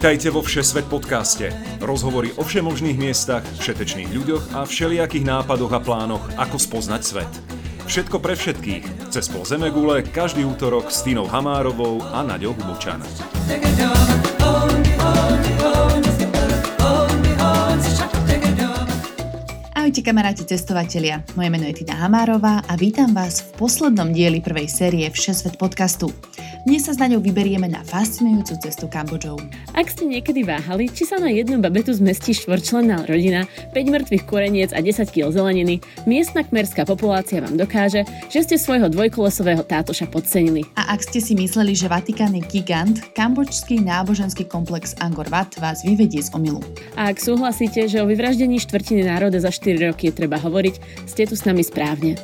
Vítajte vo Všesvet podcaste. Rozhovory o všemožných miestach, všetečných ľuďoch a všelijakých nápadoch a plánoch, ako spoznať svet. Všetko pre všetkých. Cez pol Zemegule každý útorok s Tínou Hamárovou a Naďou Hubočan. Ahojte kamaráti cestovatelia, moje meno je Tina Hamárová a vítam vás v poslednom dieli prvej série Všesvet podcastu. Dnes sa s Naďou vyberieme na fascinujúcu cestu Kambodžou. Ak ste niekedy váhali, či sa na jednu babetu zmestí štvorčlenná rodina, 5 mŕtvych koreniec a 10 kg zeleniny, miestna kmerská populácia vám dokáže, že ste svojho dvojkolesového tátoša podcenili. A ak ste si mysleli, že Vatikán je gigant, kambočský náboženský komplex Angkor Wat vás vyvedie z omilu. A ak súhlasíte, že o vyvraždení štvrtiny národa za 4 roky je treba hovoriť, ste tu s nami správne.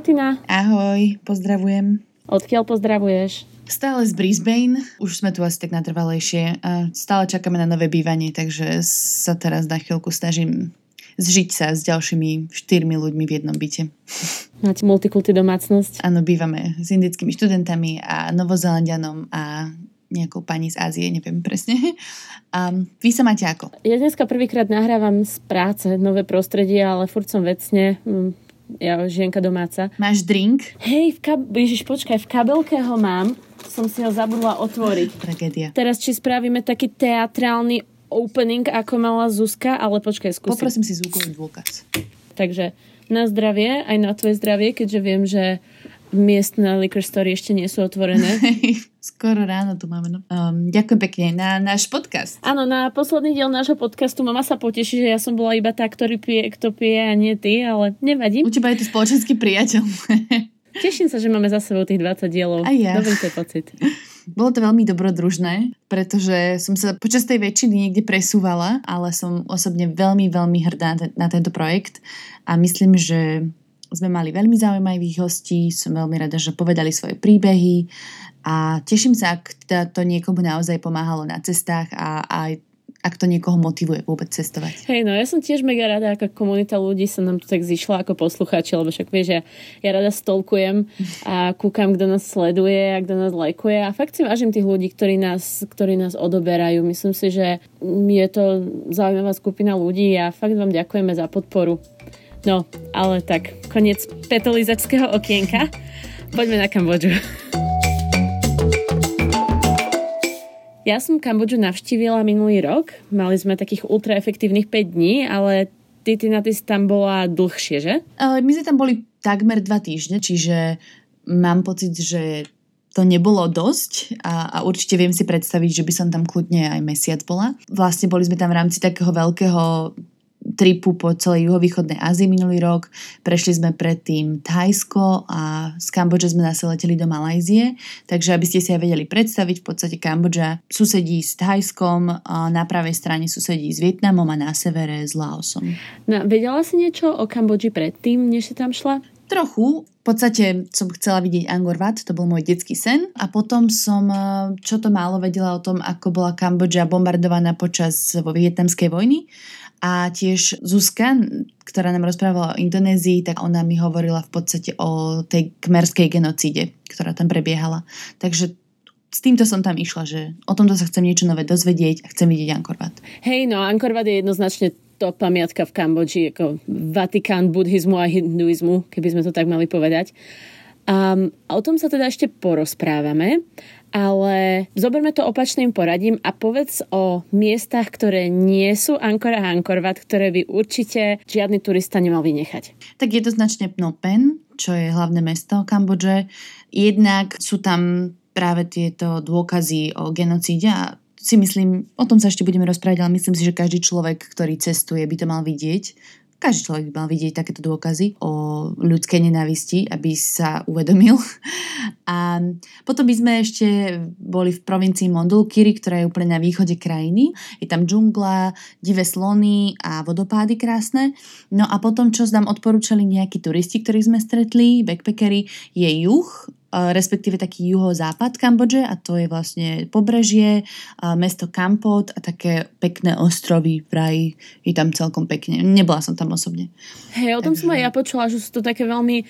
Čau Tina. Ahoj, pozdravujem. Odkiaľ pozdravuješ? Stále z Brisbane, už sme tu asi tak natrvalejšie a stále čakáme na nové bývanie, takže sa teraz na chvíľku snažím zžiť sa s ďalšími štyrmi ľuďmi v jednom byte. Máte multikulty domácnosť? Áno, bývame s indickými študentami a novozelandianom a nejakou pani z Ázie, neviem presne. A vy sa máte ako? Ja dneska prvýkrát nahrávam z práce nové prostredie, ale furt som vecne ja žienka domáca. Máš drink? Hej, v kab- Ježiš, počkaj, v kabelke ho mám, som si ho zabudla otvoriť. Tragédia. Teraz či spravíme taký teatrálny opening, ako mala Zuzka, ale počkaj, skúsim. Poprosím si zvukový dôkaz. Takže na zdravie, aj na tvoje zdravie, keďže viem, že miestne liquor story ešte nie sú otvorené. Skoro ráno tu máme. No. Um, ďakujem pekne na náš podcast. Áno, na posledný diel nášho podcastu mama sa poteší, že ja som bola iba tá, ktorý pije, kto pije a nie ty, ale nevadí. U teba je tu spoločenský priateľ. Teším sa, že máme za sebou tých 20 dielov. A ja. Dobrý to je pocit. Bolo to veľmi dobrodružné, pretože som sa počas tej väčšiny niekde presúvala, ale som osobne veľmi, veľmi hrdá na tento projekt a myslím, že sme mali veľmi zaujímavých hostí, som veľmi rada, že povedali svoje príbehy a teším sa, ak to niekomu naozaj pomáhalo na cestách a aj ak to niekoho motivuje vôbec cestovať. Hej, no ja som tiež mega rada, aká komunita ľudí sa nám tu tak zišla ako poslucháči, lebo však vieš, ja, ja rada stolkujem a kúkam, kto nás sleduje a kto nás lajkuje a fakt si vážim tých ľudí, ktorí nás, ktorí nás odoberajú. Myslím si, že je to zaujímavá skupina ľudí a fakt vám ďakujeme za podporu. No, ale tak, koniec petolizačského okienka. Poďme na Kambodžu. Ja som Kambodžu navštívila minulý rok. Mali sme takých ultraefektívnych 5 dní, ale ty, ty na ty si tam bola dlhšie, že? My sme tam boli takmer 2 týždne, čiže mám pocit, že to nebolo dosť a, a určite viem si predstaviť, že by som tam kľudne aj mesiac bola. Vlastne boli sme tam v rámci takého veľkého tripu po celej juhovýchodnej Ázii minulý rok. Prešli sme predtým Thajsko a z Kambodže sme zase leteli do Malajzie. Takže aby ste si aj vedeli predstaviť, v podstate Kambodža susedí s Thajskom, a na pravej strane susedí s Vietnamom a na severe s Laosom. No, vedela si niečo o Kambodži predtým, než si tam šla? Trochu. V podstate som chcela vidieť Angkor Wat, to bol môj detský sen. A potom som čo to málo vedela o tom, ako bola Kambodža bombardovaná počas vo vietnamskej vojny a tiež Zuzka, ktorá nám rozprávala o Indonézii, tak ona mi hovorila v podstate o tej kmerskej genocíde, ktorá tam prebiehala. Takže s týmto som tam išla, že o tomto sa chcem niečo nové dozvedieť a chcem vidieť Angkor Wat. Hej, no Angkor Wat je jednoznačne to pamiatka v Kambodži, ako Vatikán buddhizmu a hinduizmu, keby sme to tak mali povedať. Um, a o tom sa teda ešte porozprávame. Ale zoberme to opačným poradím a povedz o miestach, ktoré nie sú Angkor a Angkor Wat, ktoré by určite žiadny turista nemal vynechať. Tak je to značne Phnom Penh, čo je hlavné mesto Kambodže. Jednak sú tam práve tieto dôkazy o genocíde a si myslím, o tom sa ešte budeme rozprávať, ale myslím si, že každý človek, ktorý cestuje, by to mal vidieť každý človek by mal vidieť takéto dôkazy o ľudskej nenávisti, aby sa uvedomil. A potom by sme ešte boli v provincii Mondulkiri, ktorá je úplne na východe krajiny. Je tam džungla, divé slony a vodopády krásne. No a potom, čo nám odporúčali nejakí turisti, ktorých sme stretli, backpackery, je juh respektíve taký juhozápad Kambodže a to je vlastne pobrežie, mesto Kampot a také pekné ostrovy, vraj je tam celkom pekne. Nebola som tam osobne. Hej, o tom Takže... som aj ja počula, že sú to také veľmi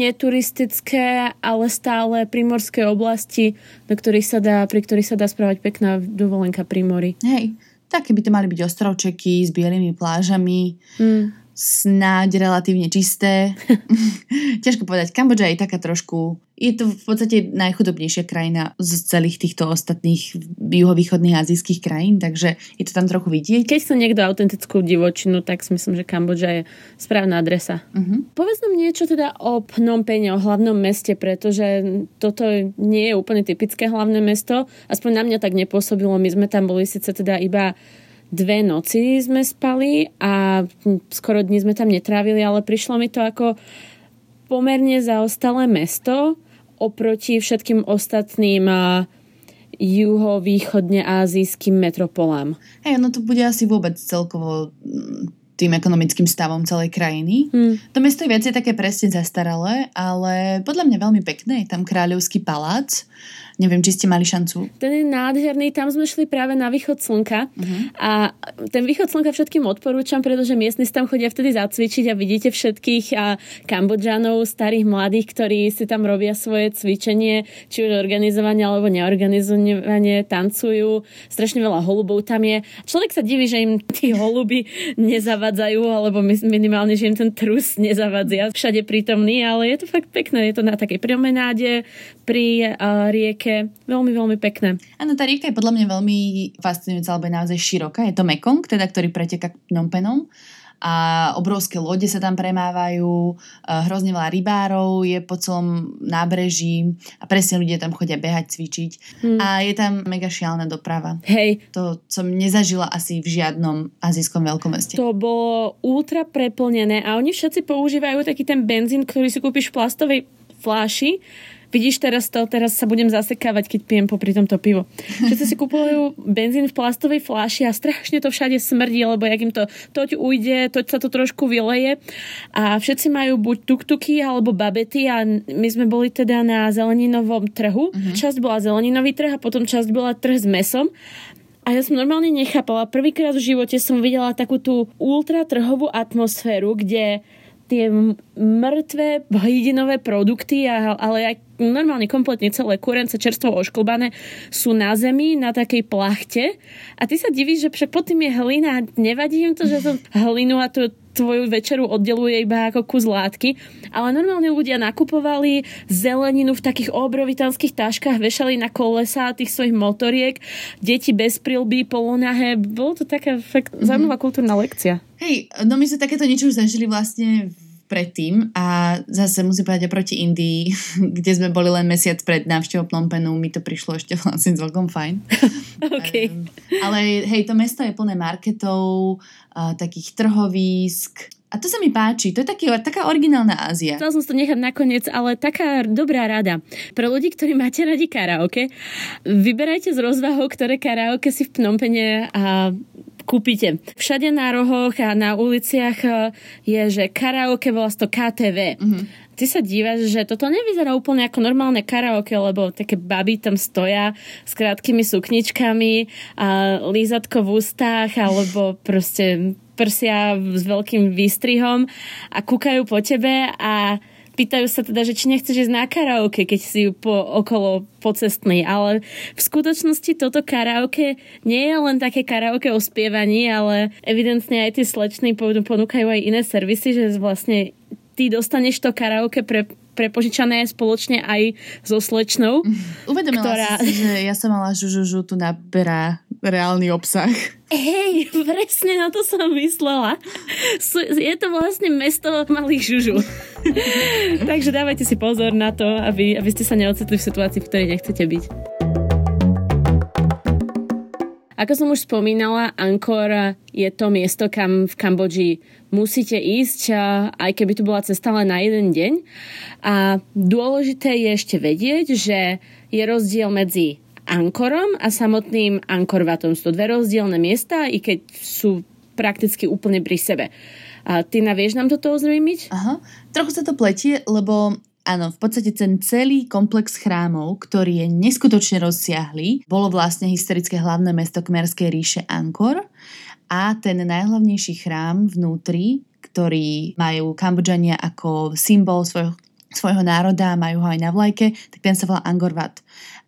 neturistické, ale stále primorské oblasti, na ktorých sa dá, pri ktorých sa dá správať pekná dovolenka pri mori. Hej, také by to mali byť ostrovčeky s bielými plážami. Mm snáď relatívne čisté. Ťažko povedať, Kambodža je taká trošku, je to v podstate najchudobnejšia krajina z celých týchto ostatných juhovýchodných azijských krajín, takže je to tam trochu vidieť. Keď sa niekto autentickú divočinu, tak si myslím, že Kambodža je správna adresa. Uh-huh. Povedz nám niečo teda o Phnom Penh, o hlavnom meste, pretože toto nie je úplne typické hlavné mesto, aspoň na mňa tak nepôsobilo. My sme tam boli síce teda iba dve noci sme spali a skoro dní sme tam netrávili, ale prišlo mi to ako pomerne zaostalé mesto oproti všetkým ostatným juho-východne azijským metropolám. Hej, no to bude asi vôbec celkovo tým ekonomickým stavom celej krajiny. Hmm. To mesto je viacej také presne zastaralé, ale podľa mňa veľmi pekné. Je tam kráľovský palác Neviem, či ste mali šancu. Ten je nádherný, tam sme šli práve na východ slnka uh-huh. a ten východ slnka všetkým odporúčam, pretože miestni tam chodia vtedy zacvičiť a vidíte všetkých a Kambodžanov, starých mladých, ktorí si tam robia svoje cvičenie, či už organizovanie alebo neorganizovanie, tancujú, strašne veľa holubov tam je. Človek sa diví, že im tí holuby nezavadzajú, alebo minimálne, že im ten trus nezavadzia všade prítomný, ale je to fakt pekné, je to na takej promenáde pri uh, rieke rieke. Veľmi, veľmi pekné. Áno, tá rieka je podľa mňa veľmi fascinujúca, alebo je naozaj široká. Je to Mekong, teda, ktorý preteká Pnompenom a obrovské lode sa tam premávajú, hrozne veľa rybárov je po celom nábreží a presne ľudia tam chodia behať, cvičiť hmm. a je tam mega šialná doprava. Hej. To som nezažila asi v žiadnom azijskom veľkomeste. To bolo ultra preplnené a oni všetci používajú taký ten benzín, ktorý si kúpiš v plastovej fláši Vidíš teraz to, teraz sa budem zasekávať, keď pijem popri tomto pivo. Všetci si kupujú benzín v plastovej fláši a strašne to všade smrdí, lebo jak im to toť ujde, toť sa to trošku vyleje a všetci majú buď tuktuky alebo babety a my sme boli teda na zeleninovom trhu. Uh-huh. Časť bola zeleninový trh a potom časť bola trh s mesom a ja som normálne nechápala. Prvýkrát v živote som videla takú tú ultra trhovú atmosféru, kde tie mŕtve hydinové produkty, ale aj normálne kompletne celé kurence čerstvo ošklbané sú na zemi, na takej plachte a ty sa divíš, že však pod tým je hlina nevadí im to, že som hlinu a to tvoju večeru oddeluje iba ako kus látky, ale normálne ľudia nakupovali zeleninu v takých obrovitanských taškách, vešali na kolesa tých svojich motoriek, deti bez prilby, polonahé, bolo to taká fakt mm-hmm. zaujímavá kultúrna lekcia. Hej, no my sme takéto niečo už zažili vlastne predtým a zase musím povedať oproti Indii, kde sme boli len mesiac pred návštevou Plompenu, mi to prišlo ešte vlastne celkom fajn. okay. um, ale hej, to mesto je plné marketov, uh, takých trhovísk, a to sa mi páči, to je taký, taká originálna Ázia. Chcela som to nechať nakoniec, ale taká dobrá rada. Pre ľudí, ktorí máte radi karaoke, vyberajte z rozvahov, ktoré karaoke si v Pnompene a kúpite. Všade na rohoch a na uliciach e, je, že karaoke volá to KTV. Mm-hmm. Ty sa dívaš, že toto nevyzerá úplne ako normálne karaoke, lebo také baby tam stoja s krátkými sukničkami a lízatko v ústach alebo proste prsia s veľkým výstrihom a kúkajú po tebe a pýtajú sa teda, že či nechceš ísť na karaoke, keď si po, okolo pocestný, ale v skutočnosti toto karaoke nie je len také karaoke o spievaní, ale evidentne aj tie slečny ponúkajú aj iné servisy, že vlastne ty dostaneš to karaoke pre prepožičané spoločne aj so slečnou. Uvedomila ktorá... si, že ja som mala žužužu tu naberá reálny obsah. Hej, presne na to som myslela. Je to vlastne mesto malých žužu. Takže dávajte si pozor na to, aby, aby ste sa neocitli v situácii, v ktorej nechcete byť. Ako som už spomínala, Angkor je to miesto, kam v Kambodži musíte ísť, aj keby to bola cesta len na jeden deň. A dôležité je ešte vedieť, že je rozdiel medzi Ankorom a samotným Ankorvatom. Sú to dve rozdielne miesta, i keď sú prakticky úplne pri sebe. A ty navieš nám toto ozrejmiť? Aha, trochu sa to pletie, lebo Áno, v podstate ten celý komplex chrámov, ktorý je neskutočne rozsiahlý, bolo vlastne historické hlavné mesto Kmerskej ríše Angkor a ten najhlavnejší chrám vnútri, ktorý majú Kambodžania ako symbol svojho, svojho národa, majú ho aj na vlajke, tak ten sa volá Angkor Wat.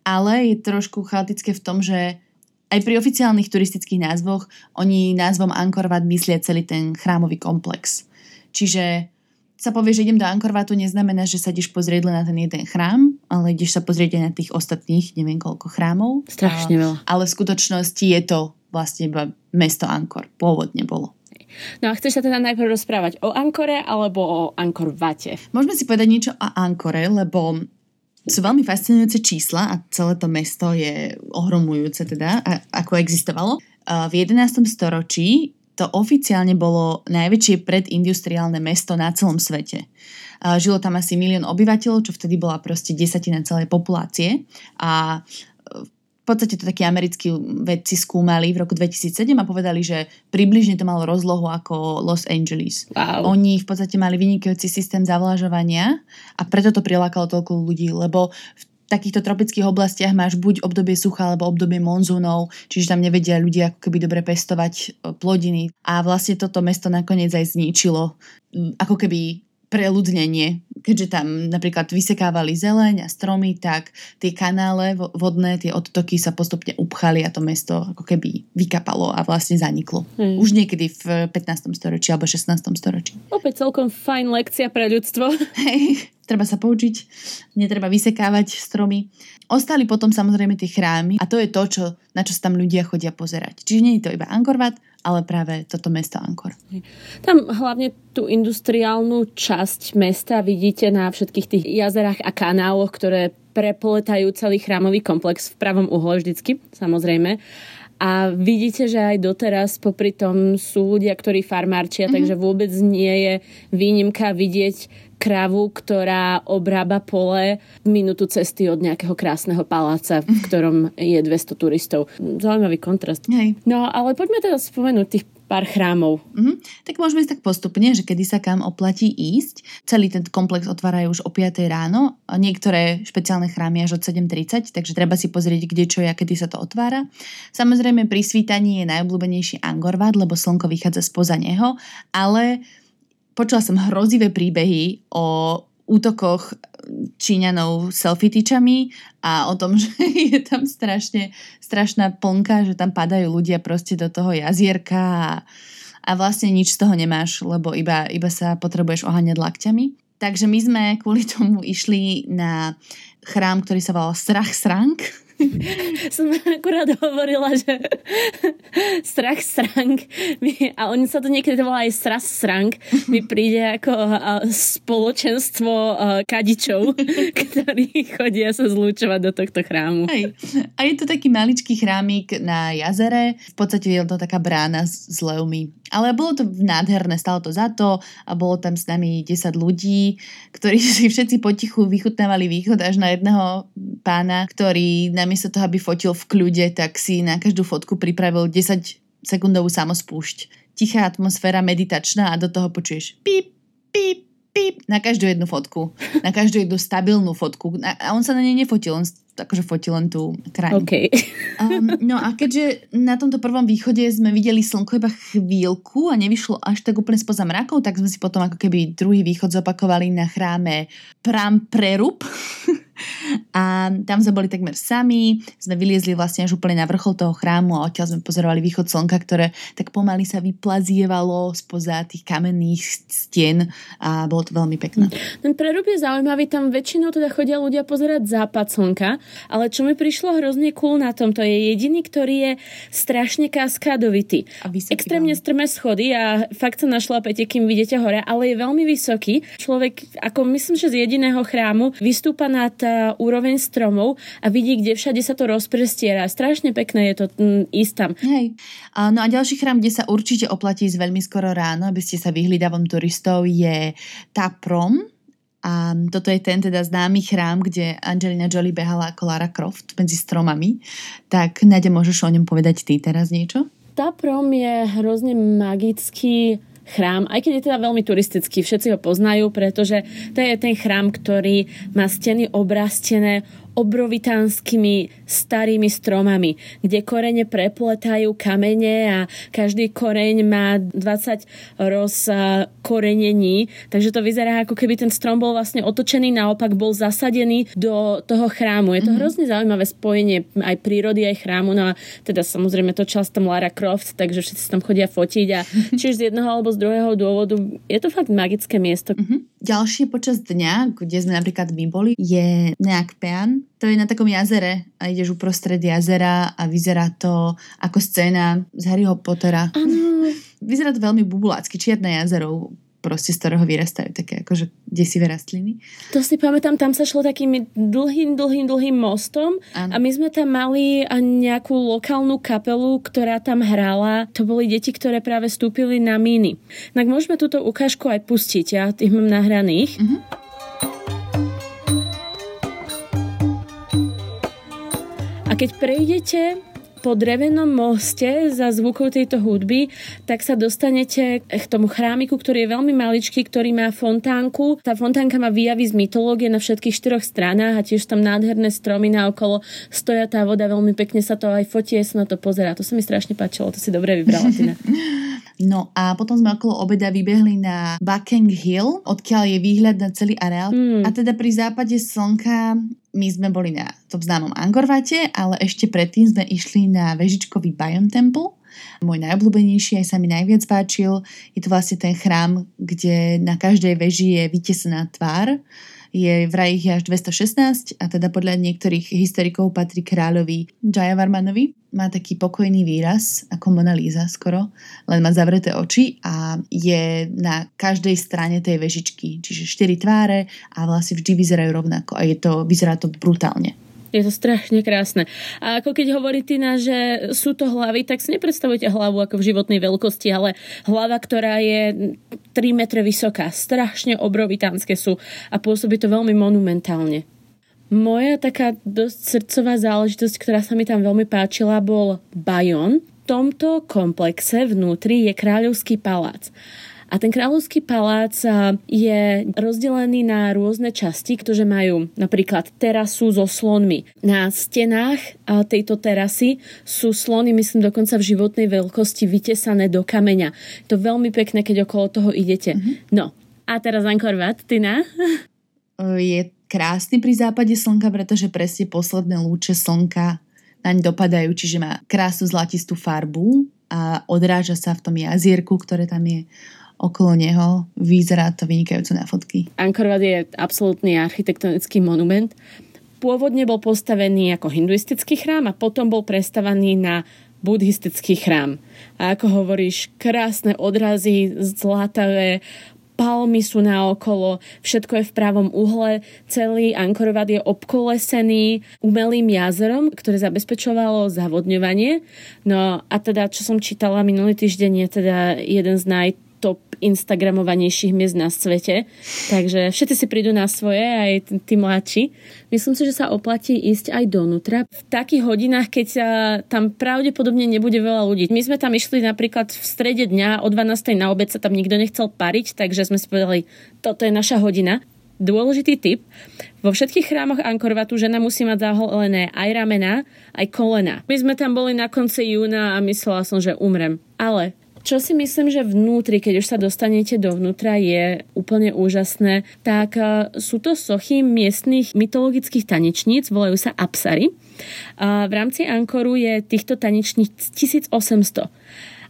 Ale je trošku chaotické v tom, že aj pri oficiálnych turistických názvoch oni názvom Angkor Wat myslia celý ten chrámový komplex. Čiže sa povie, že idem do Ankorvatu, neznamená, že sa ideš pozrieť len na ten jeden chrám, ale ideš sa pozrieť aj na tých ostatných, neviem koľko chrámov. Strašne veľa. Ale v skutočnosti je to vlastne iba mesto Ankor. Pôvodne bolo. No a chceš sa teda najprv rozprávať o Ankore alebo o Ankorvate? Môžeme si povedať niečo o Ankore, lebo sú veľmi fascinujúce čísla a celé to mesto je ohromujúce teda, ako existovalo. V 11. storočí to oficiálne bolo najväčšie predindustriálne mesto na celom svete. Žilo tam asi milión obyvateľov, čo vtedy bola proste desatina celej populácie a v podstate to takí americkí vedci skúmali v roku 2007 a povedali, že približne to malo rozlohu ako Los Angeles. Wow. Oni v podstate mali vynikajúci systém zavlažovania a preto to prilákalo toľko ľudí, lebo v takýchto tropických oblastiach máš buď obdobie sucha alebo obdobie monzúnov, čiže tam nevedia ľudia ako keby dobre pestovať e, plodiny. A vlastne toto mesto nakoniec aj zničilo ako keby preľudnenie. Keďže tam napríklad vysekávali zeleň a stromy, tak tie kanále vodné, tie odtoky sa postupne upchali a to mesto ako keby vykapalo a vlastne zaniklo. Hmm. Už niekedy v 15. storočí alebo 16. storočí. Opäť celkom fajn lekcia pre ľudstvo. Hej, treba sa poučiť, netreba vysekávať stromy. Ostali potom samozrejme tie chrámy a to je to, čo, na čo sa tam ľudia chodia pozerať. Čiže nie je to iba Angkor Wat, ale práve toto mesto Ankor. Tam hlavne tú industriálnu časť mesta vidíte na všetkých tých jazerách a kanáloch, ktoré prepletajú celý chrámový komplex v pravom uhle vždycky, samozrejme. A vidíte, že aj doteraz popri tom sú ľudia, ktorí farmárčia, mm-hmm. takže vôbec nie je výnimka vidieť kravu, ktorá obrába pole minútu cesty od nejakého krásneho paláca, v ktorom je 200 turistov. Zaujímavý kontrast. Hej. No, ale poďme teda spomenúť tých pár chrámov. Mm-hmm. Tak môžeme ísť tak postupne, že kedy sa kam oplatí ísť. Celý ten komplex otvárajú už o 5 ráno, niektoré špeciálne chrámy až od 7.30, takže treba si pozrieť, kde čo je a kedy sa to otvára. Samozrejme pri svítaní je najobľúbenejší Angorvat, lebo slnko vychádza spoza neho, ale počula som hrozivé príbehy o útokoch Číňanov selfie tyčami a o tom, že je tam strašne, strašná plnka, že tam padajú ľudia proste do toho jazierka a, a vlastne nič z toho nemáš, lebo iba, iba sa potrebuješ oháňať lakťami. Takže my sme kvôli tomu išli na chrám, ktorý sa volal Strach Srank som akurát hovorila, že strach srang a oni sa to niekedy volá aj stras srang mi príde ako spoločenstvo kadičov, ktorí chodia sa zlúčovať do tohto chrámu. Hej. A je to taký maličký chrámik na jazere, v podstate je to taká brána s, s. Ale bolo to nádherné, stalo to za to a bolo tam s nami 10 ľudí, ktorí si všetci potichu vychutnávali východ až na jedného pána, ktorý namiesto toho, aby fotil v kľude, tak si na každú fotku pripravil 10 sekundovú samospúšť. Tichá atmosféra meditačná a do toho počuješ píp, píp, píp na každú jednu fotku. Na každú jednu stabilnú fotku. A on sa na nej nefotil, on akože fotí len tú krajinu. Okay. um, no a keďže na tomto prvom východe sme videli slnko iba chvíľku a nevyšlo až tak úplne spoza mrakov, tak sme si potom ako keby druhý východ zopakovali na chráme Pram Prerub. A tam sme boli takmer sami, sme vyliezli vlastne až úplne na vrchol toho chrámu a odtiaľ sme pozorovali východ slnka, ktoré tak pomaly sa vyplazievalo spoza tých kamenných stien a bolo to veľmi pekné. Ten prerub je zaujímavý, tam väčšinou teda chodia ľudia pozerať západ slnka, ale čo mi prišlo hrozne cool na tom, to je jediný, ktorý je strašne kaskádovitý. A vysoký, Extrémne strmé schody a fakt sa našlapete, kým vidíte hore, ale je veľmi vysoký. Človek, ako myslím, že z jediného chrámu vystúpa nad úroveň stromov a vidí, kde všade sa to rozprestiera. Strašne pekné je to mm, ísť tam. Hej. No a ďalší chrám, kde sa určite oplatí ísť veľmi skoro ráno, aby ste sa vyhli davom turistov, je Taprom. A toto je ten teda známy chrám, kde Angelina Jolie behala ako Lara Croft medzi stromami. Tak Nadia, môžeš o ňom povedať ty teraz niečo? Taprom je hrozne magický chrám, aj keď je teda veľmi turistický, všetci ho poznajú, pretože to je ten chrám, ktorý má steny obrastené obrovitánskymi starými stromami, kde korene prepletajú kamene a každý koreň má 20 roz korenení, takže to vyzerá ako keby ten strom bol vlastne otočený, naopak bol zasadený do toho chrámu. Je to mm-hmm. hrozne zaujímavé spojenie aj prírody, aj chrámu, no a teda samozrejme točila tam Lara Croft, takže všetci tam chodia fotiť a či už z jedného alebo z druhého dôvodu je to fakt magické miesto. Mm-hmm. Ďalšie počas dňa, kde sme napríklad my boli, je nejak Pean. To je na takom jazere a ideš uprostred jazera a vyzerá to ako scéna z Harryho Pottera. Ano. Vyzerá to veľmi bubulácky, čierne jazero proste z ktorého vyrastajú také akože desivé rastliny. To si pamätám, tam sa šlo takým dlhým, dlhým, dlhým mostom ano. a my sme tam mali nejakú lokálnu kapelu, ktorá tam hrala. To boli deti, ktoré práve vstúpili na míny. Tak môžeme túto ukážku aj pustiť, ja tých mám nahraných. Uh-huh. Keď prejdete po drevenom moste za zvukov tejto hudby, tak sa dostanete k tomu chrámiku, ktorý je veľmi maličký, ktorý má fontánku. Tá fontánka má výjavy z mytológie na všetkých štyroch stranách a tiež tam nádherné stromy na okolo stoja tá voda, veľmi pekne sa to aj fotí, sa na to pozerá. To sa mi strašne páčilo, to si dobre vybrala, Tina. No a potom sme okolo obeda vybehli na Bucking Hill, odkiaľ je výhľad na celý areál. Mm. A teda pri západe slnka my sme boli na tom známom Angorvate, ale ešte predtým sme išli na vežičkový Bion Temple, môj najobľúbenejší, aj sa mi najviac páčil. Je to vlastne ten chrám, kde na každej veži je vytesená tvár je vraj ich až 216 a teda podľa niektorých historikov patrí kráľovi Jayavarmanovi. Má taký pokojný výraz, ako Mona Lisa skoro, len má zavreté oči a je na každej strane tej vežičky, čiže štyri tváre a vlastne vždy vyzerajú rovnako a je to, vyzerá to brutálne. Je to strašne krásne. A ako keď hovorí Tina, že sú to hlavy, tak si nepredstavujte hlavu ako v životnej veľkosti, ale hlava, ktorá je 3 metre vysoká. Strašne obrovitánske sú a pôsobí to veľmi monumentálne. Moja taká dosť srdcová záležitosť, ktorá sa mi tam veľmi páčila, bol Bajon. V tomto komplexe vnútri je kráľovský palác. A ten kráľovský palác je rozdelený na rôzne časti, ktoré majú napríklad terasu so slonmi. Na stenách tejto terasy sú slony, myslím, dokonca v životnej veľkosti vytesané do kameňa. To veľmi pekné, keď okolo toho idete. Mm-hmm. No, a teraz Angkor Wat, Tina? Je krásny pri západe slnka, pretože presne posledné lúče slnka naň dopadajú, čiže má krásnu zlatistú farbu a odráža sa v tom jazierku, ktoré tam je okolo neho. Vyzerá to vynikajúco na fotky. Angkor je absolútny architektonický monument. Pôvodne bol postavený ako hinduistický chrám a potom bol prestavaný na buddhistický chrám. A ako hovoríš, krásne odrazy, zlatavé, palmy sú na okolo, všetko je v pravom uhle, celý Ankorovat je obkolesený umelým jazerom, ktoré zabezpečovalo zavodňovanie. No a teda, čo som čítala minulý týždeň, je teda jeden z naj top instagramovanejších miest na svete. Takže všetci si prídu na svoje, aj tí mladší. Myslím si, že sa oplatí ísť aj donútra. V takých hodinách, keď sa tam pravdepodobne nebude veľa ľudí. My sme tam išli napríklad v strede dňa o 12. na obed sa tam nikto nechcel pariť, takže sme si povedali, toto je naša hodina. Dôležitý tip. Vo všetkých chrámoch Ankorvatu žena musí mať zaholené aj ramena, aj kolena. My sme tam boli na konci júna a myslela som, že umrem. Ale čo si myslím, že vnútri, keď už sa dostanete dovnútra, je úplne úžasné, tak e, sú to sochy miestnych mytologických tanečníc, volajú sa Apsary. A v rámci Ankoru je týchto tanečníc 1800.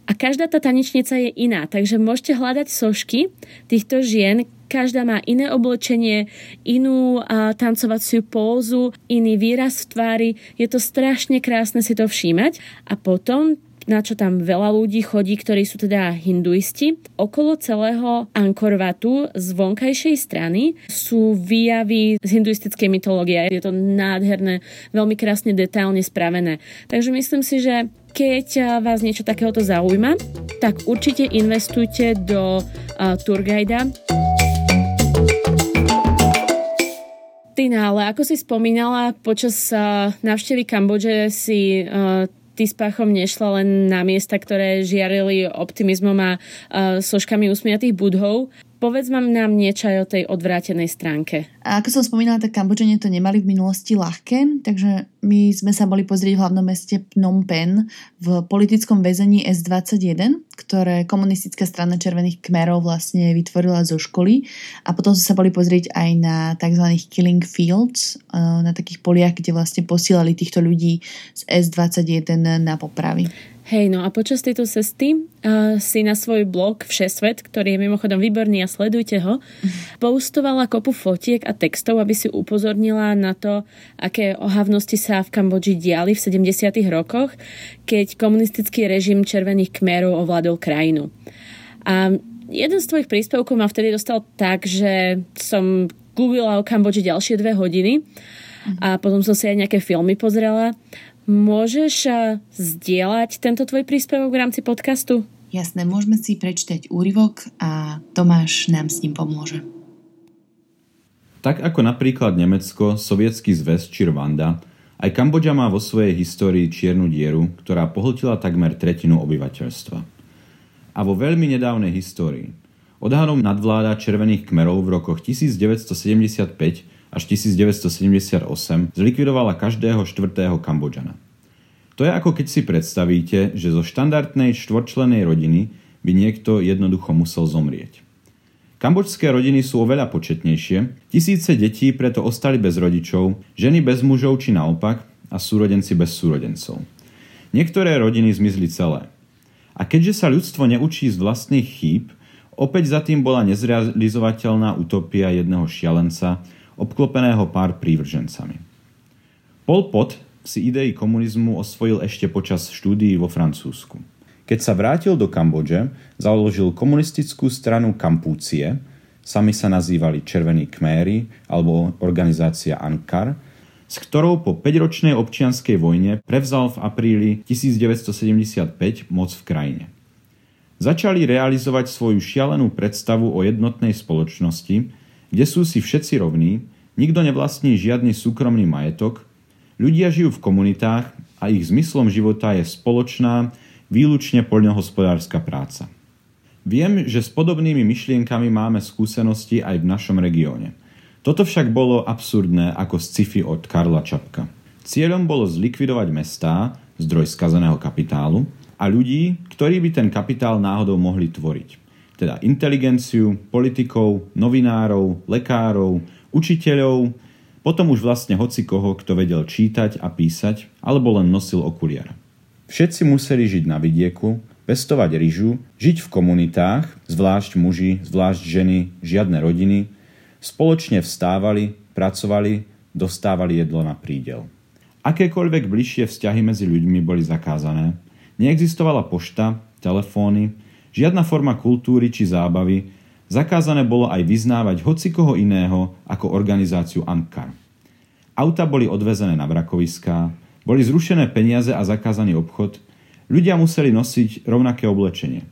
A každá tá tanečnica je iná, takže môžete hľadať sošky týchto žien, každá má iné oblečenie, inú a, tancovaciu pózu, iný výraz v tvári. Je to strašne krásne si to všímať. A potom na čo tam veľa ľudí chodí, ktorí sú teda hinduisti. Okolo celého Ankorvatu z vonkajšej strany sú výjavy z hinduistickej mytológie. Je to nádherné, veľmi krásne detailne spravené. Takže myslím si, že keď vás niečo takéhoto zaujíma, tak určite investujte do uh, tourguida. Tina, ale ako si spomínala, počas uh, návštevy Kambodže si uh, ty s Pachom nešla len na miesta, ktoré žiarili optimizmom a uh, soškami usmiatých budhov, Povedz vám nám niečo aj o tej odvrátenej stránke. A ako som spomínala, tak Kambodžanie to nemali v minulosti ľahké, takže my sme sa boli pozrieť v hlavnom meste Phnom Penh v politickom väzení S21, ktoré komunistická strana Červených kmerov vlastne vytvorila zo školy a potom sme sa boli pozrieť aj na tzv. killing fields, eh, na takých poliach, kde vlastne posielali týchto ľudí z S21 na popravy. Hej, no a počas tejto cesty uh, si na svoj blog Všesvet, ktorý je mimochodom výborný a sledujte ho, postovala kopu fotiek a textov, aby si upozornila na to, aké ohavnosti sa v Kambodži diali v 70. rokoch, keď komunistický režim červených kmerov ovládol krajinu. A jeden z tvojich príspevkov ma vtedy dostal tak, že som googlila o Kambodži ďalšie dve hodiny a potom som si aj nejaké filmy pozrela Môžeš eh, zdieľať tento tvoj príspevok v rámci podcastu? Jasné, môžeme si prečítať úryvok a Tomáš nám s ním pomôže. Tak ako napríklad Nemecko, Sovietský zväz či Rwanda, aj Kambodža má vo svojej histórii čiernu dieru, ktorá pohltila takmer tretinu obyvateľstva. A vo veľmi nedávnej histórii. Odhadom nadvláda červených kmerov v rokoch 1975 až 1978 zlikvidovala každého štvrtého Kambodžana. To je ako keď si predstavíte, že zo štandardnej štvorčlenej rodiny by niekto jednoducho musel zomrieť. Kambodžské rodiny sú oveľa početnejšie, tisíce detí preto ostali bez rodičov, ženy bez mužov či naopak a súrodenci bez súrodencov. Niektoré rodiny zmizli celé. A keďže sa ľudstvo neučí z vlastných chýb, opäť za tým bola nezrealizovateľná utopia jedného šialenca, obklopeného pár prívržencami. Pol Pot si idei komunizmu osvojil ešte počas štúdií vo Francúzsku. Keď sa vrátil do Kambodže, založil komunistickú stranu Kampúcie, sami sa nazývali Červení kméry alebo organizácia Ankar, s ktorou po 5-ročnej občianskej vojne prevzal v apríli 1975 moc v krajine. Začali realizovať svoju šialenú predstavu o jednotnej spoločnosti, kde sú si všetci rovní, nikto nevlastní žiadny súkromný majetok, ľudia žijú v komunitách a ich zmyslom života je spoločná, výlučne poľnohospodárska práca. Viem, že s podobnými myšlienkami máme skúsenosti aj v našom regióne. Toto však bolo absurdné ako sci-fi od Karla Čapka. Cieľom bolo zlikvidovať mestá, zdroj skazeného kapitálu, a ľudí, ktorí by ten kapitál náhodou mohli tvoriť teda inteligenciu, politikov, novinárov, lekárov, učiteľov, potom už vlastne hoci koho, kto vedel čítať a písať, alebo len nosil okuliare. Všetci museli žiť na vidieku, pestovať ryžu, žiť v komunitách, zvlášť muži, zvlášť ženy, žiadne rodiny, spoločne vstávali, pracovali, dostávali jedlo na prídel. Akékoľvek bližšie vzťahy medzi ľuďmi boli zakázané, neexistovala pošta, telefóny, žiadna forma kultúry či zábavy, zakázané bolo aj vyznávať hocikoho iného ako organizáciu Ankar. Auta boli odvezené na vrakoviská, boli zrušené peniaze a zakázaný obchod, ľudia museli nosiť rovnaké oblečenie.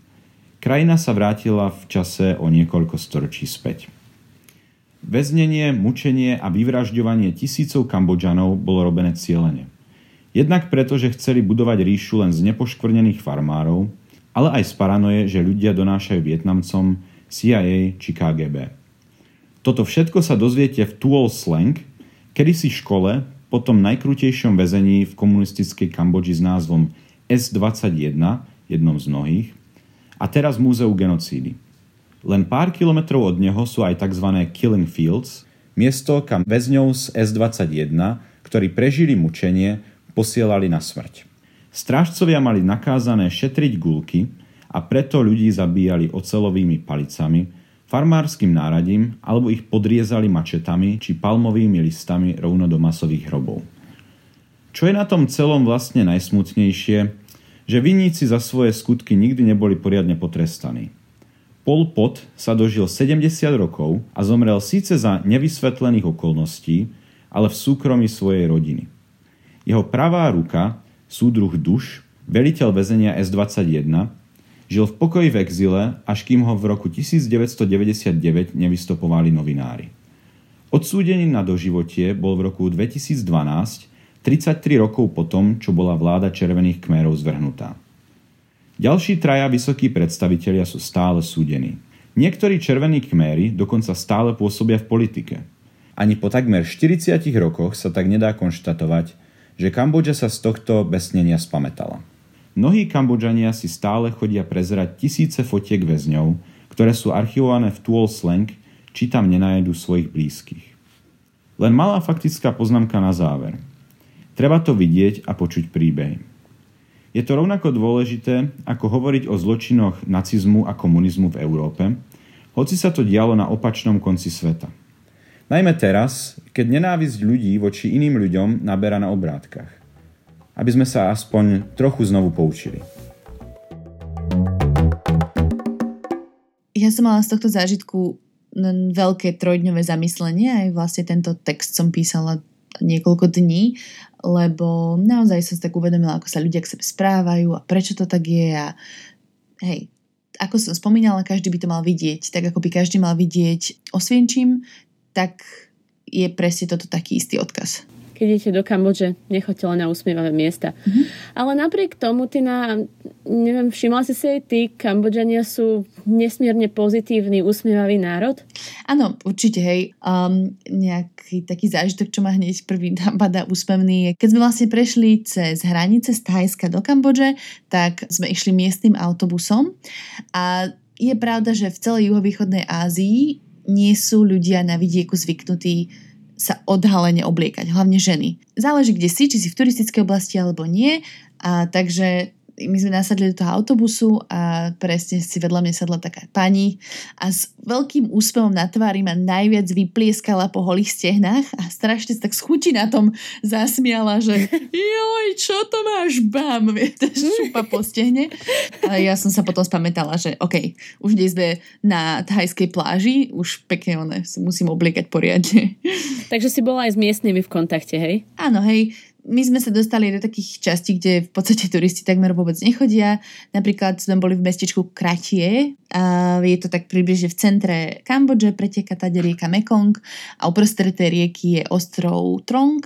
Krajina sa vrátila v čase o niekoľko storočí späť. Väznenie, mučenie a vyvražďovanie tisícov Kambodžanov bolo robené cieľene. Jednak preto, že chceli budovať ríšu len z nepoškvrnených farmárov, ale aj z paranoje, že ľudia donášajú Vietnamcom CIA či KGB. Toto všetko sa dozviete v Tuol Slang, kedysi škole, potom najkrutejšom väzení v komunistickej Kambodži s názvom S-21, jednom z mnohých, a teraz Múzeu genocídy. Len pár kilometrov od neho sú aj tzv. Killing Fields, miesto, kam väzňov z S-21, ktorí prežili mučenie, posielali na smrť. Strážcovia mali nakázané šetriť gulky a preto ľudí zabíjali ocelovými palicami, farmárským náradím alebo ich podriezali mačetami či palmovými listami rovno do masových hrobov. Čo je na tom celom vlastne najsmutnejšie, že vinníci za svoje skutky nikdy neboli poriadne potrestaní. Pol Pot sa dožil 70 rokov a zomrel síce za nevysvetlených okolností, ale v súkromí svojej rodiny. Jeho pravá ruka súdruh Duš, veliteľ väzenia S-21, žil v pokoji v exile, až kým ho v roku 1999 nevystopovali novinári. Odsúdený na doživotie bol v roku 2012 33 rokov po tom, čo bola vláda červených kmerov zvrhnutá. Ďalší traja vysokí predstavitelia sú stále súdení. Niektorí červení kméry dokonca stále pôsobia v politike. Ani po takmer 40 rokoch sa tak nedá konštatovať, že Kambodža sa z tohto besnenia spametala. Mnohí Kambodžania si stále chodia prezerať tisíce fotiek väzňov, ktoré sú archivované v Tuol Slang, či tam nenajdú svojich blízkych. Len malá faktická poznámka na záver – Treba to vidieť a počuť príbehy. Je to rovnako dôležité, ako hovoriť o zločinoch nacizmu a komunizmu v Európe, hoci sa to dialo na opačnom konci sveta. Najmä teraz, keď nenávisť ľudí voči iným ľuďom naberá na obrátkach. Aby sme sa aspoň trochu znovu poučili. Ja som mala z tohto zážitku veľké trojdňové zamyslenie, aj vlastne tento text som písala niekoľko dní lebo naozaj som si tak uvedomila, ako sa ľudia k sebe správajú a prečo to tak je a hej, ako som spomínala, každý by to mal vidieť, tak ako by každý mal vidieť osvienčím, tak je presne toto taký istý odkaz keď idete do Kambodže, nechoďte len na usmievavé miesta. Mm-hmm. Ale napriek tomu, ty na, neviem, všimla si si aj ty, Kambodžania sú nesmierne pozitívny, usmievavý národ? Áno, určite, hej. Um, nejaký taký zážitok, čo ma hneď prvý napadá úsmevný je, keď sme vlastne prešli cez hranice z Thajska do Kambodže, tak sme išli miestnym autobusom a je pravda, že v celej juhovýchodnej Ázii nie sú ľudia na vidieku zvyknutí sa odhalene obliekať, hlavne ženy. Záleží, kde si, či si v turistickej oblasti alebo nie. A takže my sme nasadli do toho autobusu a presne si vedľa mňa sadla taká pani a s veľkým úspevom na tvári ma najviac vyplieskala po holých stehnách a strašne sa tak schutí na tom zasmiala, že joj, čo to máš, bam, viete, šupa po stehne. A ja som sa potom spamätala, že OK, už nie sme na thajskej pláži, už pekne one, musím obliekať poriadne. Takže si bola aj s miestnymi v kontakte, hej? Áno, hej, my sme sa dostali do takých častí, kde v podstate turisti takmer vôbec nechodia. Napríklad sme boli v mestečku Kratie, a je to tak približne v centre Kambodže, preteka tady rieka Mekong a uprostred tej rieky je ostrov Trong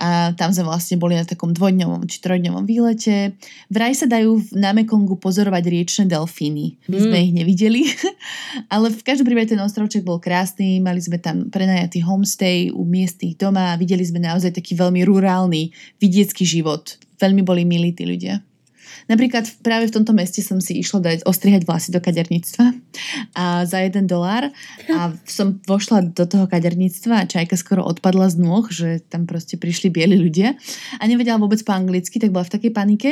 a tam sme vlastne boli na takom dvojdňovom či trojdňovom výlete. Vraj sa dajú na Mekongu pozorovať riečne delfíny. My mm. sme ich nevideli, ale v každom prípade ten ostrovček bol krásny, mali sme tam prenajatý homestay u miestných doma a videli sme naozaj taký veľmi rurálny vidiecký život. Veľmi boli milí tí ľudia. Napríklad práve v tomto meste som si išla dať ostrihať vlasy do kaderníctva a za jeden dolár a som vošla do toho kaderníctva a čajka skoro odpadla z nôh, že tam proste prišli bieli ľudia. A nevedela vôbec po anglicky, tak bola v takej panike,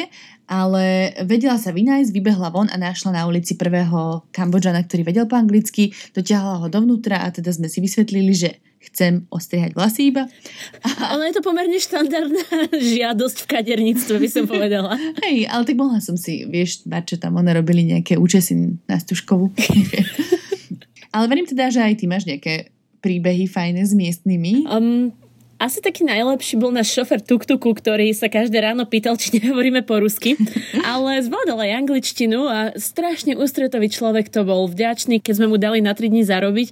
ale vedela sa vynájsť, vybehla von a našla na ulici prvého Kambodžana, ktorý vedel po anglicky, dotiahla ho dovnútra a teda sme si vysvetlili, že chcem ostrihať vlasy iba. A... Ono je to pomerne štandardná žiadosť v kaderníctve, by som povedala. Hej, ale tak mohla som si, vieš, čo tam one robili nejaké účesy na stužkovú. ale verím teda, že aj ty máš nejaké príbehy fajné s miestnymi. Um, asi taký najlepší bol náš šofer tuk-tuku, ktorý sa každé ráno pýtal, či nehovoríme po rusky, ale zvládol aj angličtinu a strašne ústretový človek to bol vďačný, keď sme mu dali na 3 dní zarobiť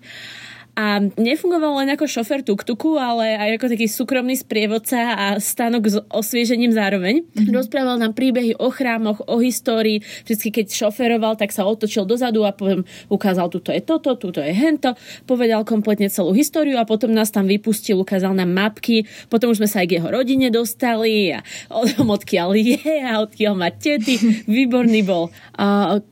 a nefungoval len ako šofer tuk-tuku, ale aj ako taký súkromný sprievodca a stánok s osviežením zároveň. Mm-hmm. Rozprával nám príbehy o chrámoch, o histórii. Vždy, keď šoferoval, tak sa otočil dozadu a poviem, ukázal, tuto je toto, tuto je hento. Povedal kompletne celú históriu a potom nás tam vypustil, ukázal nám mapky. Potom už sme sa aj k jeho rodine dostali a odkiaľ je a odkiaľ má tety. Výborný bol. A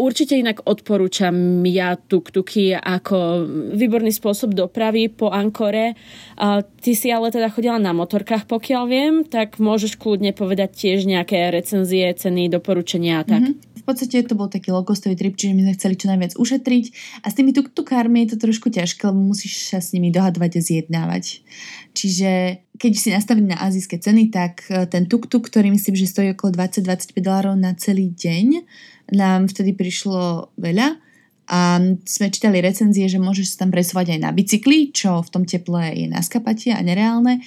Určite inak odporúčam ja tuk-tuky ako výborný spôsob dopravy po Ankore. A ty si ale teda chodila na motorkách, pokiaľ viem, tak môžeš kľudne povedať tiež nejaké recenzie, ceny, doporučenia a tak. Mm-hmm. V podstate to bol taký low-costový trip, čiže my sme chceli čo najviac ušetriť a s tými tuk-tukármi je to trošku ťažké, lebo musíš sa s nimi dohadovať a zjednávať. Čiže keď si nastavili na azijské ceny, tak e, ten tuk-tuk, ktorý myslím, že stojí okolo 20-25 dolárov na celý deň, nám vtedy prišlo veľa a sme čítali recenzie, že môžeš sa tam presovať aj na bicykli, čo v tom teple je na skapatie a nereálne,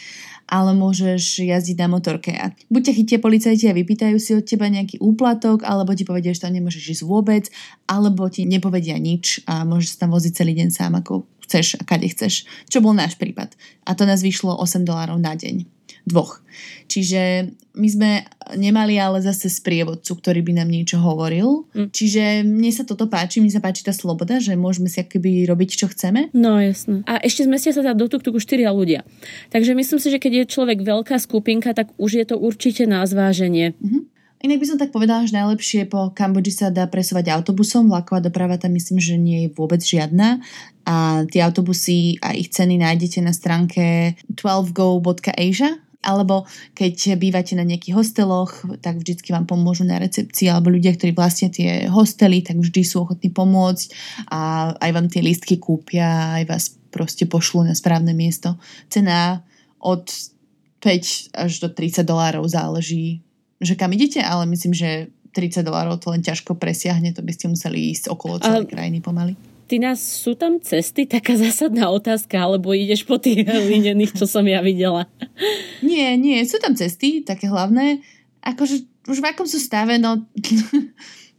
ale môžeš jazdiť na motorke. A buď ťa chytia policajti a vypýtajú si od teba nejaký úplatok, alebo ti povedia, že tam nemôžeš ísť vôbec, alebo ti nepovedia nič a môžeš sa tam voziť celý deň sám ako chceš a kade chceš. Čo bol náš prípad. A to nás vyšlo 8 dolárov na deň. Dvoch. Čiže my sme nemali ale zase sprievodcu, ktorý by nám niečo hovoril. Mm. Čiže mne sa toto páči, mne sa páči tá sloboda, že môžeme si akoby robiť, čo chceme. No jasno. A ešte zmestia sa teda do tuk-tuku štyria ľudia. Takže myslím si, že keď je človek veľká skupinka, tak už je to určite na zváženie. Mm-hmm. Inak by som tak povedala, že najlepšie po Kambodži sa dá presovať autobusom, vlaková doprava tam myslím, že nie je vôbec žiadna a tie autobusy a ich ceny nájdete na stránke 12go.asia alebo keď bývate na nejakých hosteloch, tak vždycky vám pomôžu na recepcii, alebo ľudia, ktorí vlastne tie hostely, tak vždy sú ochotní pomôcť a aj vám tie lístky kúpia, aj vás proste pošlú na správne miesto. Cena od 5 až do 30 dolárov záleží, že kam idete, ale myslím, že 30 dolárov to len ťažko presiahne, to by ste museli ísť okolo celej a... krajiny pomaly. Ty nás, sú tam cesty? Taká zásadná otázka, alebo ideš po tých linených, čo som ja videla? Nie, nie, sú tam cesty, také hlavné. Akože už v akom sú stave, no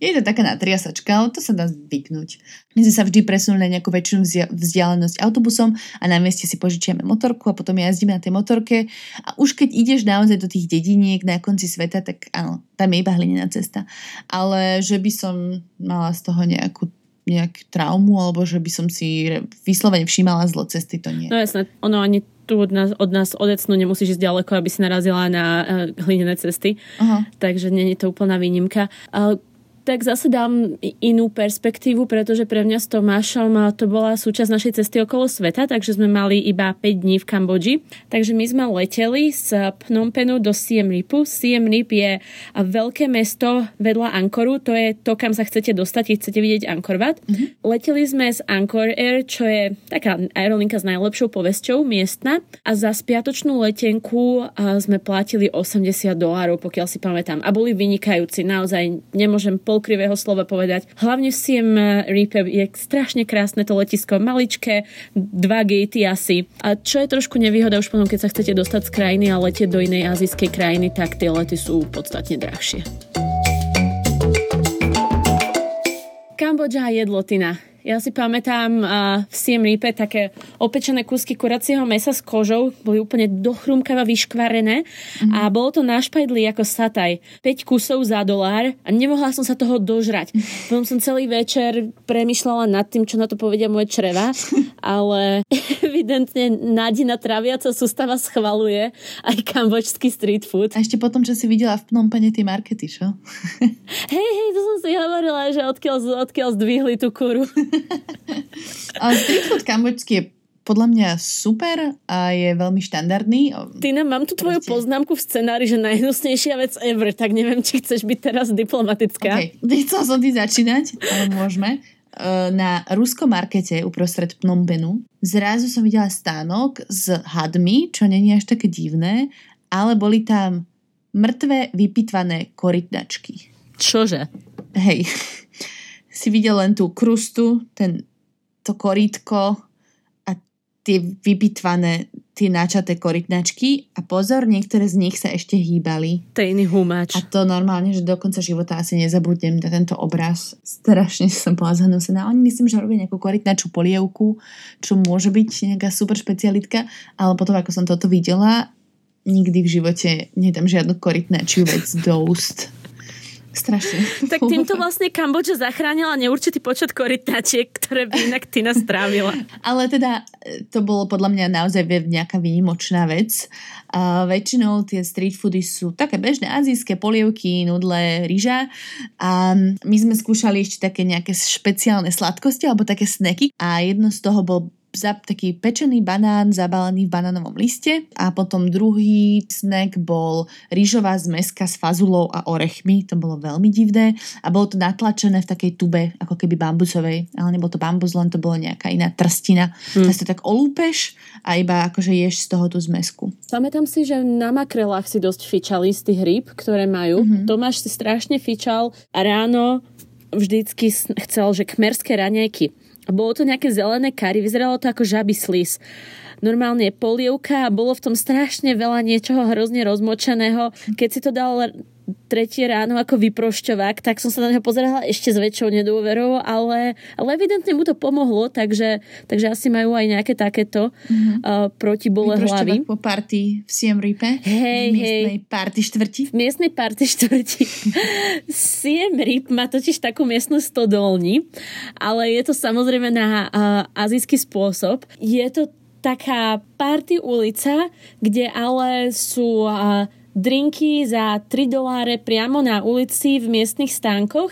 je to taká natriasačka, ale to sa dá zvyknúť. My sme sa vždy presunuli na nejakú väčšinu vzdialenosť autobusom a na mieste si požičiame motorku a potom jazdíme na tej motorke a už keď ideš naozaj do tých dediniek na konci sveta, tak áno, tam je iba hlinená cesta. Ale že by som mala z toho nejakú nejak traumu, alebo že by som si vyslovene všímala zlo cesty, to nie. No jasné, ono ani tu od nás, od nás odecnú nemusíš ísť ďaleko, aby si narazila na uh, hlinené cesty. Aha. Takže není to úplná výnimka. Uh, tak zase dám inú perspektívu, pretože pre mňa s Tomášom to bola súčasť našej cesty okolo sveta, takže sme mali iba 5 dní v Kambodži. Takže my sme leteli z Phnom Penhu do Siem Reapu. Siem Reap je veľké mesto vedľa Ankoru, to je to, kam sa chcete dostať, keď chcete vidieť Angkor Wat. Mm-hmm. Leteli sme z Angkor Air, čo je taká aerolinka s najlepšou povesťou miestna a za spiatočnú letenku sme platili 80 dolárov, pokiaľ si pamätám. A boli vynikajúci, naozaj nemôžem po polkrivého slova povedať. Hlavne v Siem Reap je strašne krásne to letisko, maličké, dva gatey asi. A čo je trošku nevýhoda už potom, keď sa chcete dostať z krajiny a letieť do inej azijskej krajiny, tak tie lety sú podstatne drahšie. Kambodža a jedlo, Tina. Ja si pamätám uh, v Siem Reape také opečené kúsky kuracieho mesa s kožou, boli úplne dochrumkava vyškvarené mm-hmm. a bolo to na špajdli ako sataj. 5 kusov za dolár a nemohla som sa toho dožrať. Potom som celý večer premyšľala nad tým, čo na to povedia moje čreva, ale evidentne Nadina traviaca sústava schvaluje aj kambočský street food. A ešte potom, čo si videla v Pnompene tie markety, čo? hej, hej, to som si hovorila, že odkiaľ, odkiaľ zdvihli tú kuru. Street food kambočský je podľa mňa super a je veľmi štandardný. Tina, mám tu tvoju Proste... poznámku v scenári, že najhnusnejšia vec ever, tak neviem, či chceš byť teraz diplomatická. Okay. Nechcel som ty začínať, ale môžeme. E, na ruskom markete uprostred Pnompenu zrazu som videla stánok s hadmi, čo není až také divné, ale boli tam mŕtve vypitvané korytnačky. Čože? Hej si videl len tú krustu, ten, to korítko a tie vypitvané, tie načaté korytnačky a pozor, niektoré z nich sa ešte hýbali. To je iný humáč. A to normálne, že do konca života asi nezabudnem na tento obraz. Strašne som bola zhnúsená. Oni myslím, že robia nejakú korytnačú polievku, čo môže byť nejaká super špecialitka, ale potom ako som toto videla, nikdy v živote nedám žiadnu korytnačiu vec do úst. Strašne. Tak týmto vlastne Kambodža zachránila neurčitý počet korytnačiek, ktoré by inak ty strávila. Ale teda e, to bolo podľa mňa naozaj nejaká výnimočná vec. A väčšinou tie street foody sú také bežné azijské polievky, nudle, ryža. A my sme skúšali ešte také nejaké špeciálne sladkosti alebo také sneky. A jedno z toho bol za taký pečený banán zabalený v banánovom liste a potom druhý snack bol rýžová zmeska s fazulou a orechmi, to bolo veľmi divné a bolo to natlačené v takej tube, ako keby bambusovej, ale nebol to bambus, len to bolo nejaká iná trstina. Hmm. to tak olúpeš a iba akože ješ z toho tú zmesku. Pamätám si, že na makrelách si dosť fičali z tých rýb, ktoré majú. Mm-hmm. Tomáš si strašne fičal a ráno vždycky chcel, že kmerské raňajky bolo to nejaké zelené kary, vyzeralo to ako žaby slis. Normálne polievka a bolo v tom strašne veľa niečoho hrozne rozmočeného. Keď si to dal tretie ráno ako vyprošťovák, tak som sa na neho pozerala ešte s väčšou nedôverou, ale, ale evidentne mu to pomohlo, takže, takže asi majú aj nejaké takéto mm-hmm. uh, protibole hlavy. po party v Siem Reape? Hej, v miestnej hej. party štvrti? V miestnej party štvrti. Siem Reap má totiž takú miestnu stodolni, ale je to samozrejme na uh, azijský spôsob. Je to taká party ulica, kde ale sú uh, drinky za 3 doláre priamo na ulici v miestnych stánkoch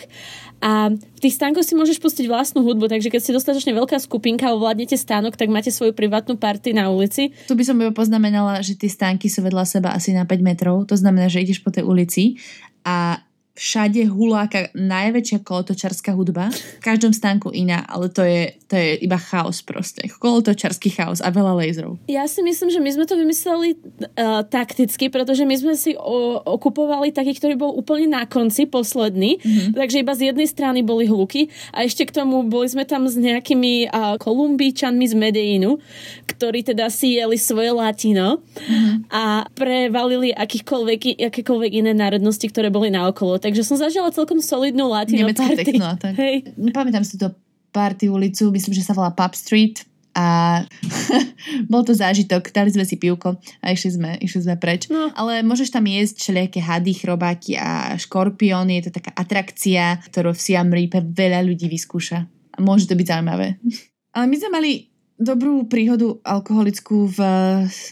a v tých stánkoch si môžeš pustiť vlastnú hudbu, takže keď ste dostatočne veľká skupinka a ovládnete stánok, tak máte svoju privátnu party na ulici. Tu by som iba poznamenala, že tie stánky sú vedľa seba asi na 5 metrov, to znamená, že ideš po tej ulici a všade huláka najväčšia kolotočarská hudba. V každom stánku iná, ale to je, to je iba chaos proste. Kolotočarský chaos a veľa laserov. Ja si myslím, že my sme to vymysleli uh, takticky, pretože my sme si o, okupovali taký, ktorý bol úplne na konci, posledný. Mm-hmm. Takže iba z jednej strany boli hluky a ešte k tomu boli sme tam s nejakými uh, kolumbíčanmi z Medeínu, ktorí teda si jeli svoje latino mm-hmm. a prevalili akýchkoľvek, akékoľvek iné národnosti, ktoré boli naokolo takže som zažila celkom solidnú latino Nemecké party. techno, tak. Hej. Pamätám si to party ulicu, myslím, že sa volá Pub Street a bol to zážitok, dali sme si pivko a išli sme, išli sme preč. No. Ale môžeš tam jesť všelijaké hady, chrobáky a škorpióny, je to taká atrakcia, ktorú v Siam Reape veľa ľudí vyskúša. A môže to byť zaujímavé. Ale my sme mali dobrú príhodu alkoholickú v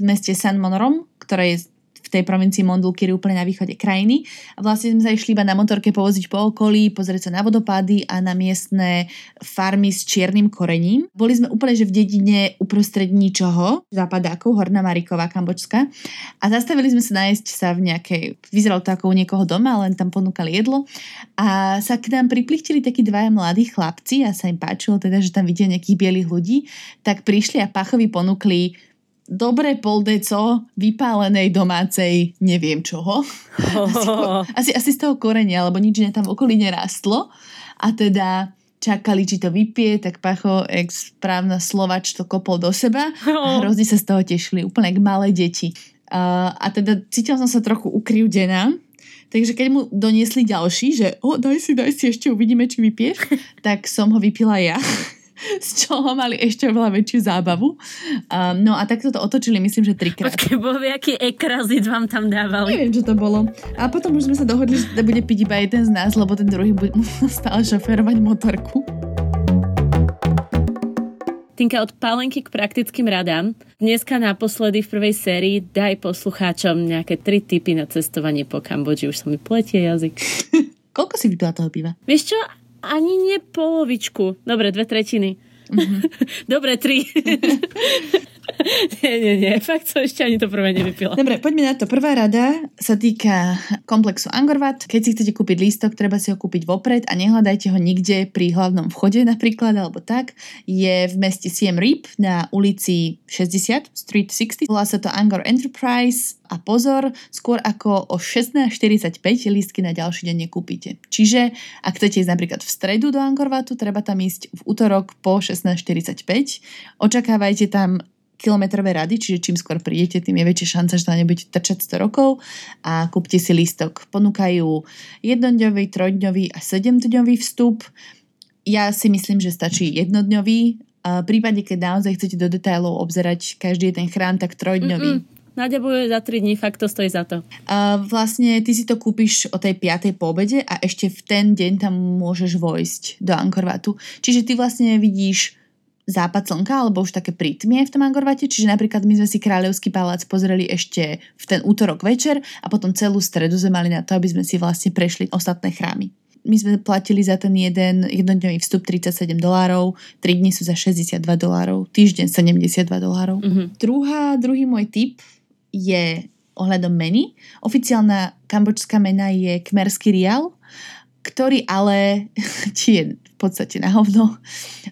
meste San Monorom, ktoré je tej provincii Mondulkiri úplne na východe krajiny. A vlastne sme sa išli iba na motorke povoziť po okolí, pozrieť sa na vodopády a na miestne farmy s čiernym korením. Boli sme úplne, že v dedine uprostred ničoho, západákov, Horná Mariková, Kambočská. A zastavili sme sa nájsť sa v nejakej, vyzeralo to ako u niekoho doma, len tam ponúkali jedlo. A sa k nám priplichtili takí dvaja mladí chlapci a sa im páčilo teda, že tam vidia nejakých bielých ľudí, tak prišli a Pachovi ponúkli dobre poldeco vypálenej domácej neviem čoho. Oh. Asi, asi, z toho korenia, lebo nič tam v okolí nerastlo. A teda čakali, či to vypije, tak Pacho, ex správna slovač, to kopol do seba a hrozne sa z toho tešili, úplne k malé deti. Uh, a teda cítila som sa trochu ukrivdená, takže keď mu doniesli ďalší, že o, daj si, daj si, ešte uvidíme, či vypiješ, tak som ho vypila ja. z čoho mali ešte oveľa väčšiu zábavu. Um, no a takto to otočili, myslím, že trikrát. Počkej, bol aký ekrazit vám tam dávali? Neviem, čo to bolo. A potom už sme sa dohodli, že to bude piť iba jeden z nás, lebo ten druhý bude stále šoferovať motorku. Tinka, od pálenky k praktickým radám. Dneska naposledy v prvej sérii daj poslucháčom nejaké tri typy na cestovanie po Kambodži. Už sa mi pletie jazyk. Koľko si vypila toho piva? Vieš čo, ani nie polovičku. Dobre, dve tretiny. Mm-hmm. Dobre, tri. nie, nie, nie, fakt som ešte ani to prvé nevypila. Dobre, poďme na to. Prvá rada sa týka komplexu Angorvat. Keď si chcete kúpiť lístok, treba si ho kúpiť vopred a nehľadajte ho nikde pri hlavnom vchode napríklad, alebo tak. Je v meste Siem Reap na ulici 60, Street 60. Volá sa to Angor Enterprise a pozor, skôr ako o 16.45 lístky na ďalší deň nekúpite. Čiže ak chcete ísť napríklad v stredu do Angorvatu, treba tam ísť v útorok po 16.45. Očakávajte tam kilometrové rady, čiže čím skôr prídete, tým je väčšia šanca, že tam nebudete trčať 100 rokov a kúpte si lístok. Ponúkajú jednodňový, trojdňový a sedemdňový vstup. Ja si myslím, že stačí jednodňový. V prípade, keď naozaj chcete do detailov obzerať každý ten chrám, tak trojdňový. Mm-mm. Nadia bude za 3 dní, fakt to stojí za to. Uh, vlastne ty si to kúpiš o tej 5. po obede a ešte v ten deň tam môžeš vojsť do Angkorvatu. Čiže ty vlastne vidíš západ slnka, alebo už také prítmie v tom Angorvate, čiže napríklad my sme si Kráľovský palác pozreli ešte v ten útorok večer a potom celú stredu sme mali na to, aby sme si vlastne prešli ostatné chrámy. My sme platili za ten jeden jednodňový vstup 37 dolárov, 3 dní sú za 62 dolárov, týždeň 72 dolárov. Mm-hmm. Druhá, druhý môj tip je ohľadom meny. Oficiálna kambočská mena je kmerský rial, ktorý ale ti je v podstate na hovno,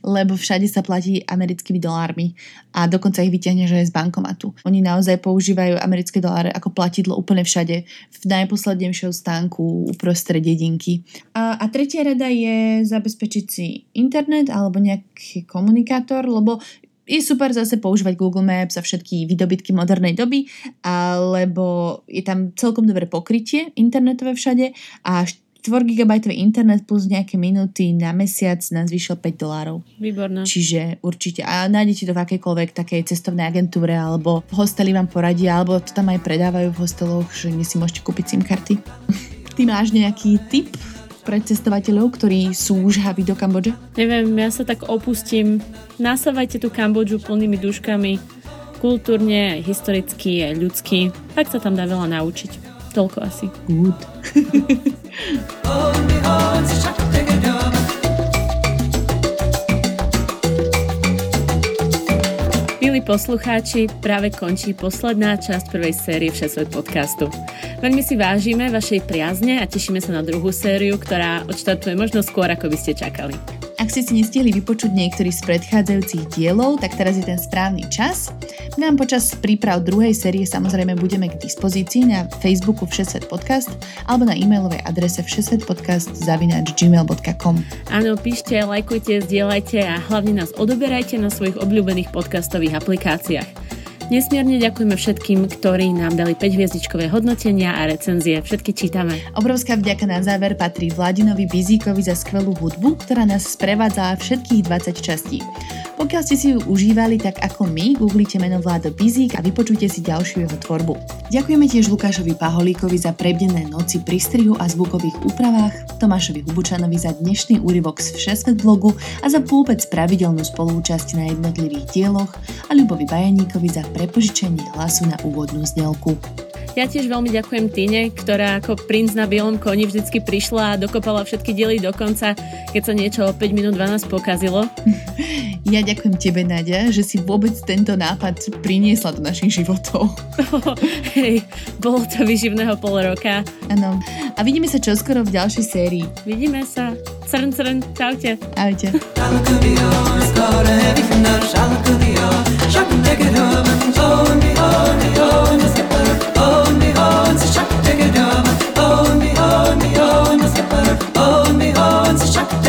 lebo všade sa platí americkými dolármi a dokonca ich vyťahne, že je z bankomatu. Oni naozaj používajú americké doláre ako platidlo úplne všade, v najposlednejšom stánku uprostred dedinky. A, a tretia rada je zabezpečiť si internet alebo nejaký komunikátor, lebo je super zase používať Google Maps a všetky výdobytky modernej doby, alebo je tam celkom dobré pokrytie internetové všade a 4 GB internet plus nejaké minúty na mesiac nás vyšiel 5 dolárov. Výborné. Čiže určite. A nájdete to v akejkoľvek takej cestovnej agentúre alebo v hosteli vám poradia, alebo to tam aj predávajú v hosteloch, že si môžete kúpiť SIM karty. Ty máš nejaký tip pre cestovateľov, ktorí sú už haví do Kambodže? Neviem, ja sa tak opustím. Nasávajte tú Kambodžu plnými duškami. Kultúrne, historicky, ľudsky. Tak sa tam dá veľa naučiť. Toľko asi. Good. Milí poslucháči, práve končí posledná časť prvej série Všesvet podcastu. Veľmi si vážime vašej priazne a tešíme sa na druhú sériu, ktorá odštartuje možno skôr, ako by ste čakali. Ak ste si nestihli vypočuť niektorý z predchádzajúcich dielov, tak teraz je ten správny čas. My vám počas príprav druhej série samozrejme budeme k dispozícii na Facebooku Všesvet podcast alebo na e-mailovej adrese všesvetpodcast.gmail.com Áno, píšte, lajkujte, zdieľajte a hlavne nás odoberajte na svojich obľúbených podcastových aplikáciách. Nesmierne ďakujeme všetkým, ktorí nám dali 5 hviezdičkové hodnotenia a recenzie. Všetky čítame. Obrovská vďaka na záver patrí Vladinovi Bizíkovi za skvelú hudbu, ktorá nás sprevádza všetkých 20 častí. Pokiaľ ste si ju užívali tak ako my, googlite meno Vlado Bizík a vypočujte si ďalšiu jeho tvorbu. Ďakujeme tiež Lukášovi Paholíkovi za prebdené noci pri strihu a zvukových úpravách, Tomášovi Hubučanovi za dnešný úryvok z Všesvet blogu a za vôbec pravidelnú spolúčasť na jednotlivých dieloch a Ľubovi Bajaníkovi za prepožičenie hlasu na úvodnú znelku. Ja tiež veľmi ďakujem Tine, ktorá ako princ na bielom koni vždycky prišla a dokopala všetky diely do konca, keď sa niečo o 5 minút 12 pokazilo. Ja ďakujem tebe, Nadia, že si vôbec tento nápad priniesla do našich životov. Oh, hej, bolo to vyživného pol roka. Áno. A vidíme sa čoskoro v ďalšej sérii. Vidíme sa. Crn, crn, čaute. Ahojte. Oh own me own, so shock.